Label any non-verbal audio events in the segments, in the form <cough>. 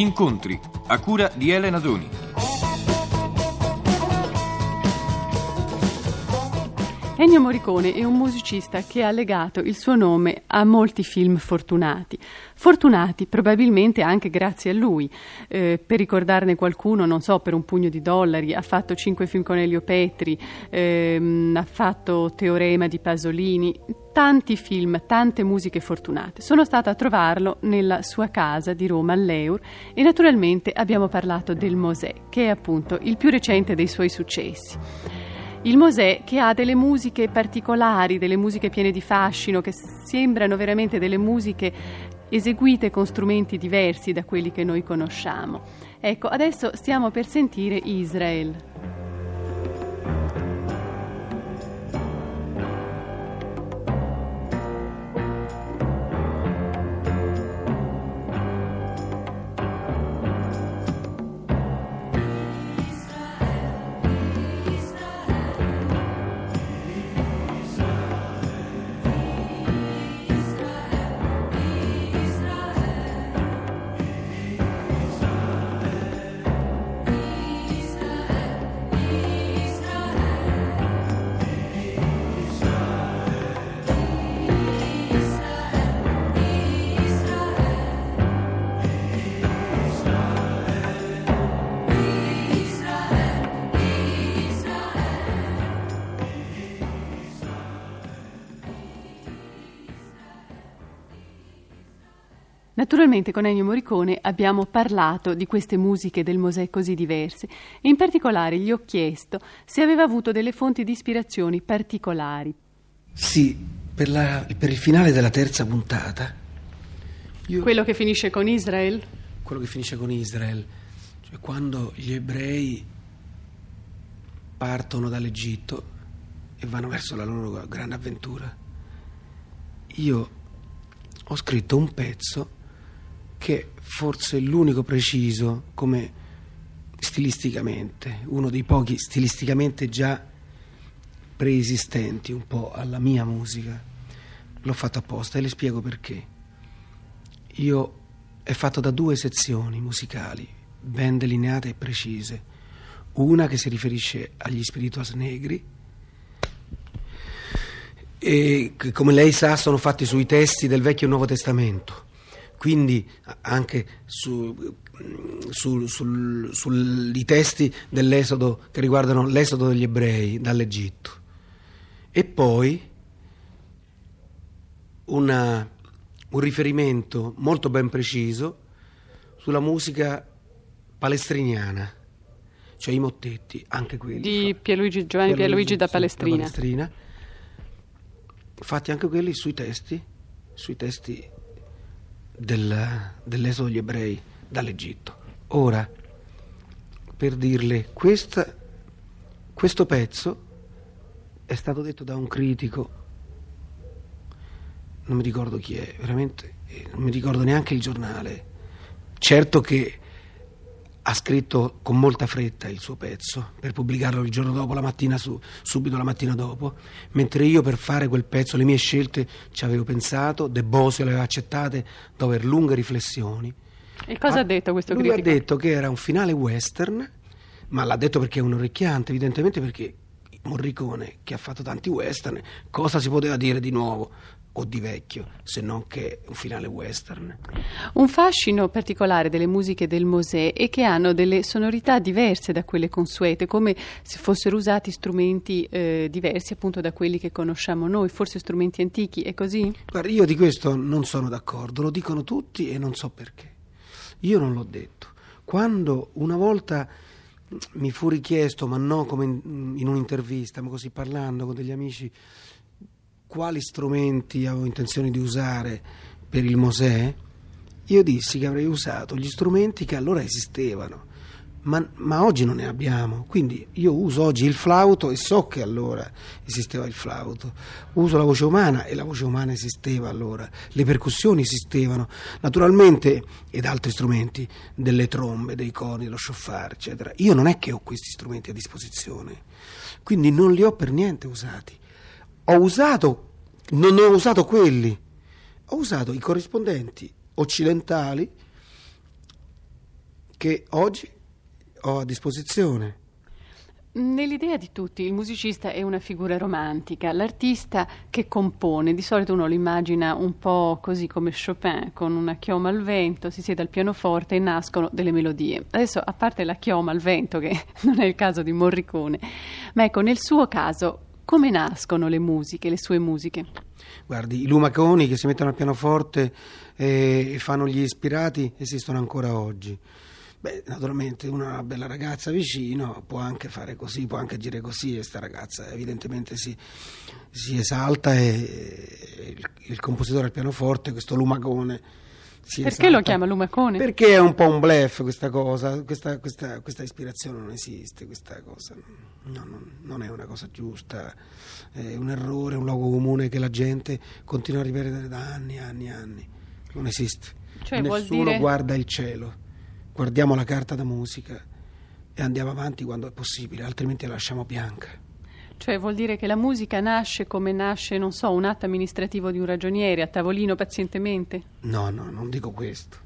Incontri a cura di Elena Doni. Ennio Morricone è un musicista che ha legato il suo nome a molti film fortunati. Fortunati probabilmente anche grazie a lui. Eh, per ricordarne qualcuno, non so, per un pugno di dollari, ha fatto cinque film con Elio Petri, ehm, ha fatto Teorema di Pasolini, tanti film, tante musiche fortunate. Sono stata a trovarlo nella sua casa di Roma all'Eur e naturalmente abbiamo parlato del Mosè, che è appunto il più recente dei suoi successi. Il Mosè che ha delle musiche particolari, delle musiche piene di fascino, che sembrano veramente delle musiche eseguite con strumenti diversi da quelli che noi conosciamo. Ecco, adesso stiamo per sentire Israel. Naturalmente con Ennio Morricone abbiamo parlato di queste musiche del Mosè così diverse e in particolare gli ho chiesto se aveva avuto delle fonti di ispirazioni particolari. Sì, per, la, per il finale della terza puntata. Io, quello che finisce con Israel? Quello che finisce con Israel, cioè quando gli ebrei partono dall'Egitto e vanno verso la loro grande avventura. Io ho scritto un pezzo che forse è l'unico preciso come stilisticamente, uno dei pochi stilisticamente già preesistenti un po' alla mia musica. L'ho fatto apposta e le spiego perché. Io è fatto da due sezioni musicali ben delineate e precise. Una che si riferisce agli spirituals negri e che come lei sa sono fatti sui testi del Vecchio e Nuovo Testamento quindi anche su, su, sul, sui testi dell'Esodo che riguardano l'esodo degli ebrei dall'Egitto. E poi una, un riferimento molto ben preciso sulla musica palestriniana, cioè i mottetti, anche quelli. Di Pierluigi, Giovanni Pierluigi, Pierluigi da, Palestrina. da Palestrina. Fatti anche quelli sui testi, sui testi del, dell'esodo degli ebrei dall'Egitto. Ora, per dirle, questa, questo pezzo è stato detto da un critico, non mi ricordo chi è, veramente, eh, non mi ricordo neanche il giornale. Certo che ha scritto con molta fretta il suo pezzo per pubblicarlo il giorno dopo, la mattina su, subito la mattina dopo, mentre io per fare quel pezzo le mie scelte ci avevo pensato, De Bosio le aveva accettate dopo lunghe riflessioni. E cosa ha, ha detto questo lui critico? Lui ha detto che era un finale western, ma l'ha detto perché è un orecchiante, evidentemente perché Morricone, che ha fatto tanti western, cosa si poteva dire di nuovo? o di vecchio, se non che un finale western. Un fascino particolare delle musiche del Mosè è che hanno delle sonorità diverse da quelle consuete, come se fossero usati strumenti eh, diversi appunto da quelli che conosciamo noi, forse strumenti antichi, è così? Guarda, io di questo non sono d'accordo, lo dicono tutti e non so perché. Io non l'ho detto. Quando una volta mi fu richiesto, ma no come in, in un'intervista, ma così parlando con degli amici, quali strumenti avevo intenzione di usare per il Mosè, io dissi che avrei usato gli strumenti che allora esistevano, ma, ma, oggi non ne abbiamo. Quindi io uso oggi il flauto e so che allora esisteva il flauto. Uso la voce umana e la voce umana esisteva allora. Le percussioni esistevano, naturalmente, ed altri strumenti, delle trombe, dei coni, dello shofar, eccetera. Io non è che ho questi strumenti a disposizione, quindi non li ho per niente usati ho usato, non ho usato quelli, ho usato i corrispondenti occidentali che oggi ho a disposizione. Nell'idea di tutti il musicista è una figura romantica, l'artista che compone, di solito uno lo immagina un po' così come Chopin, con una chioma al vento, si siede al pianoforte e nascono delle melodie. Adesso, a parte la chioma al vento, che <laughs> non è il caso di Morricone, ma ecco, nel suo caso, come nascono le musiche, le sue musiche? Guardi, i lumaconi che si mettono al pianoforte e fanno gli ispirati esistono ancora oggi. Beh, naturalmente una bella ragazza vicino può anche fare così, può anche agire così e sta ragazza evidentemente si, si esalta e il, il, compositore al pianoforte, questo lumacone, si Perché esalta. lo chiama lumacone? Perché è un po' un blef questa cosa, questa, questa, questa ispirazione non esiste, questa cosa no, non, non, è una cosa giusta, è un errore, un luogo comune che la gente continua a ripetere da anni e anni e anni, non esiste. Cioè, Nessuno dire... guarda il cielo guardiamo la carta da musica e andiamo avanti quando è possibile, altrimenti la lasciamo bianca. Cioè vuol dire che la musica nasce come nasce, non so, un atto amministrativo di un ragioniere, a tavolino pazientemente? No, no, non dico questo.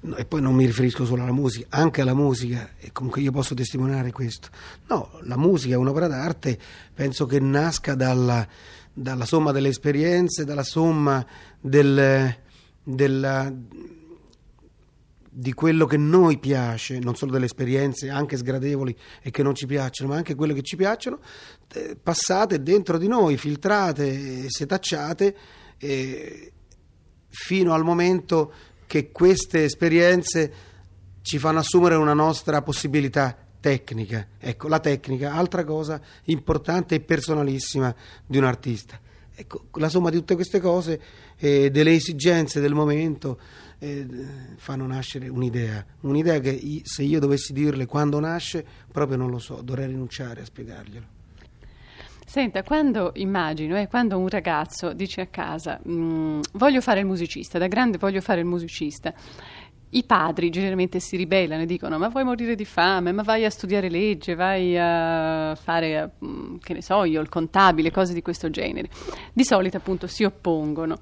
No, e poi non mi riferisco solo alla musica, anche alla musica, e comunque io posso testimoniare questo. No, la musica è un'opera d'arte, penso che nasca dalla, dalla somma delle esperienze, dalla somma del, della di quello che noi piace, non solo delle esperienze anche sgradevoli e che non ci piacciono, ma anche quelle che ci piacciono, eh, passate dentro di noi, filtrate, setacciate, eh, fino al momento che queste esperienze ci fanno assumere una nostra possibilità tecnica. Ecco, la tecnica, altra cosa importante e personalissima di un artista. Ecco, la somma di tutte queste cose, eh, delle esigenze del momento, eh, fanno nascere un'idea, un'idea che se io dovessi dirle quando nasce, proprio non lo so, dovrei rinunciare a spiegarglielo. Senta, quando immagino, eh, quando un ragazzo dice a casa mm, voglio fare il musicista, da grande voglio fare il musicista, i padri generalmente si ribellano e dicono ma vuoi morire di fame, ma vai a studiare legge, vai a fare, mm, che ne so io, il contabile, cose di questo genere. Di solito appunto si oppongono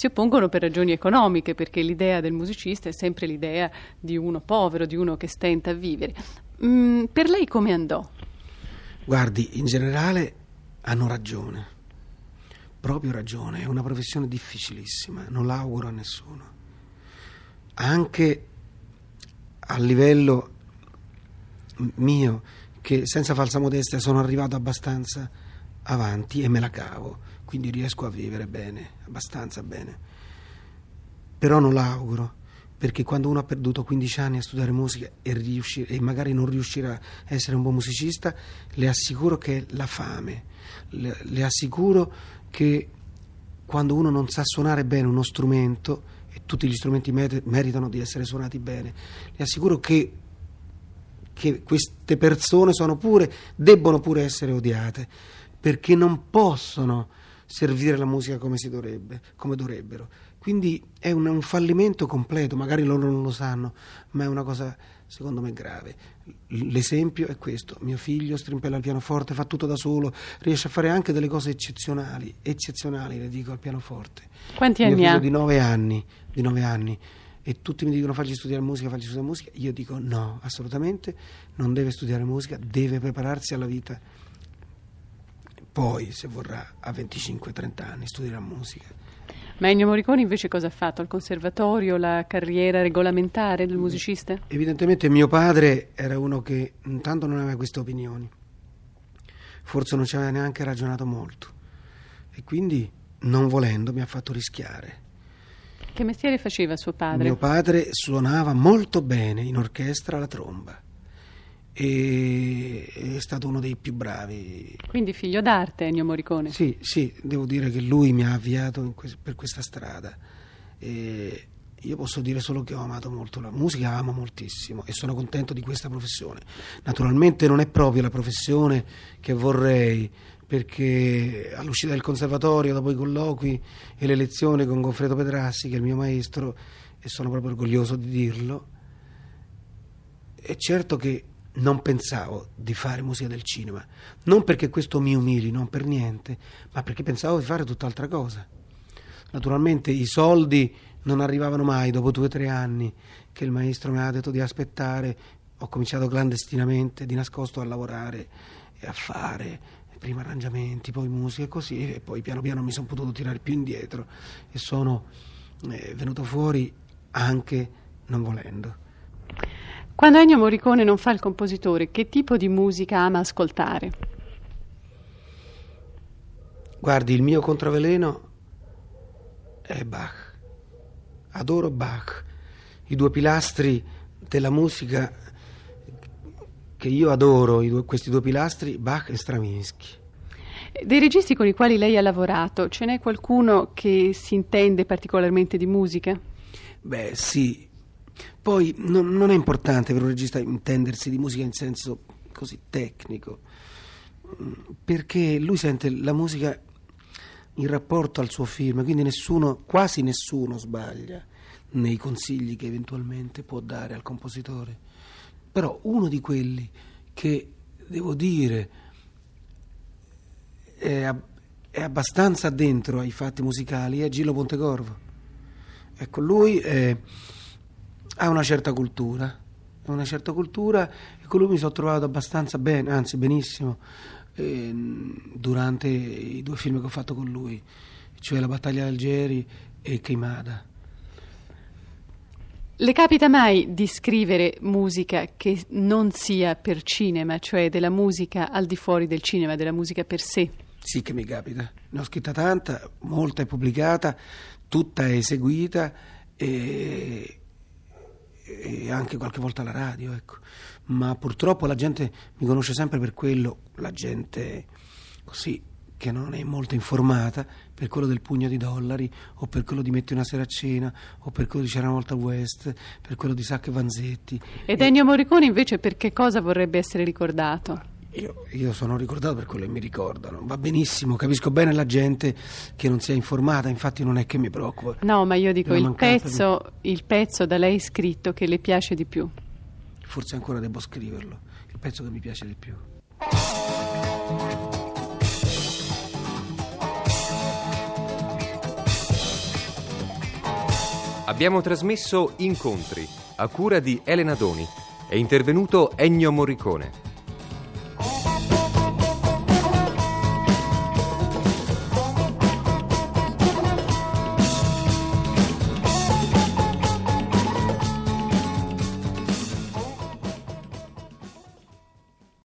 si oppongono per ragioni economiche, perché l'idea del musicista è sempre l'idea di uno povero, di uno che stenta a vivere. Mm, per lei come andò? Guardi, in generale hanno ragione, proprio ragione, è una professione difficilissima, non l'auguro a nessuno. Anche a livello mio, che senza falsa modestia sono arrivato abbastanza avanti e me la cavo quindi riesco a vivere bene, abbastanza bene. Però non l'auguro, perché quando uno ha perduto 15 anni a studiare musica e, riuscire, e magari non riuscirà a essere un buon musicista, le assicuro che è la fame, le, le assicuro che quando uno non sa suonare bene uno strumento, e tutti gli strumenti meritano di essere suonati bene, le assicuro che che queste persone sono pure, debbono pure essere odiate, perché non possono servire la musica come, si dovrebbe, come dovrebbero. Quindi è un, un, fallimento completo, magari loro non lo sanno, ma è una cosa secondo me grave. L'esempio è questo, mio figlio strimpella il pianoforte, fa tutto da solo, riesce a fare anche delle cose eccezionali, eccezionali le dico al pianoforte. Quanti anni ha? Di nove anni, di nove anni e tutti mi dicono fagli studiare musica, fagli studiare musica, io dico no, assolutamente non deve studiare musica, deve prepararsi alla vita poi, se vorrà, a 25-30 anni studierà musica. Ma Ennio Morricone invece cosa ha fatto? Al conservatorio, la carriera regolamentare del musicista? Evidentemente mio padre era uno che intanto non aveva queste opinioni, forse non ci aveva neanche ragionato molto e quindi non volendo mi ha fatto rischiare. Che mestiere faceva suo padre? Mio padre suonava molto bene in orchestra la tromba e è stato uno dei più bravi. Quindi figlio d'arte Ennio Morricone? Sì, sì, devo dire che lui mi ha avviato que- per questa strada. E io posso dire solo che ho amato molto la musica, amo moltissimo e sono contento di questa professione. Naturalmente non è proprio la professione che vorrei, perché all'uscita del conservatorio, dopo i colloqui e le lezioni con Goffredo Pedrassi, che è il mio maestro, e sono proprio orgoglioso di dirlo, è certo che non pensavo di fare musica del cinema, non perché questo mi umili, non per niente, ma perché pensavo di fare tutt'altra cosa. Naturalmente i soldi non arrivavano mai dopo due o tre anni che il maestro mi aveva detto di aspettare. Ho cominciato clandestinamente, di nascosto a lavorare e a fare prima arrangiamenti, poi musica e così, e poi piano piano mi sono potuto tirare più indietro e sono eh, venuto fuori anche non volendo. Quando Ennio Morricone non fa il compositore, che tipo di musica ama ascoltare? Guardi, il mio controveleno è Bach. Adoro Bach. I due pilastri della musica che io adoro, due, questi due pilastri, Bach e Stravinsky. Dei registi con i quali lei ha lavorato, ce n'è qualcuno che si intende particolarmente di musica? Beh, sì. Poi non, non è importante per un regista intendersi di musica in senso così tecnico, perché lui sente la musica in rapporto al suo film, quindi nessuno, quasi nessuno sbaglia nei consigli che eventualmente può dare al compositore. Però uno di quelli che, devo dire, è, è abbastanza dentro ai fatti musicali è Gillo Pontecorvo. Ecco, lui è, ha una certa cultura, una certa cultura e con lui mi sono trovato abbastanza bene, anzi benissimo, eh, durante i due film che ho fatto con lui, cioè La battaglia d'Algeri e Keimada. Le capita mai di scrivere musica che non sia per cinema, cioè della musica al di fuori del cinema, della musica per sé? Sì che mi capita, ne ho scritta tanta, molta è pubblicata, tutta è eseguita e, e anche qualche volta alla radio, ecco. Ma purtroppo la gente mi conosce sempre per quello, la gente così che non è molto informata per quello del pugno di dollari o per quello di Metti una sera a cena o per quello di C'era una volta West, per quello di Sacco e Vanzetti. Ed Ennio Morricone invece per che cosa vorrebbe essere ricordato? Io, io, sono ricordato per quello che mi ricordano. Va benissimo, capisco bene la gente che non sia informata, infatti non è che mi preoccupa. No, ma io dico il pezzo, di... il pezzo da lei scritto che le piace di più. Forse ancora devo scriverlo, il pezzo che mi piace di più. Abbiamo trasmesso Incontri a cura di Elena Doni. È intervenuto Ennio Morricone.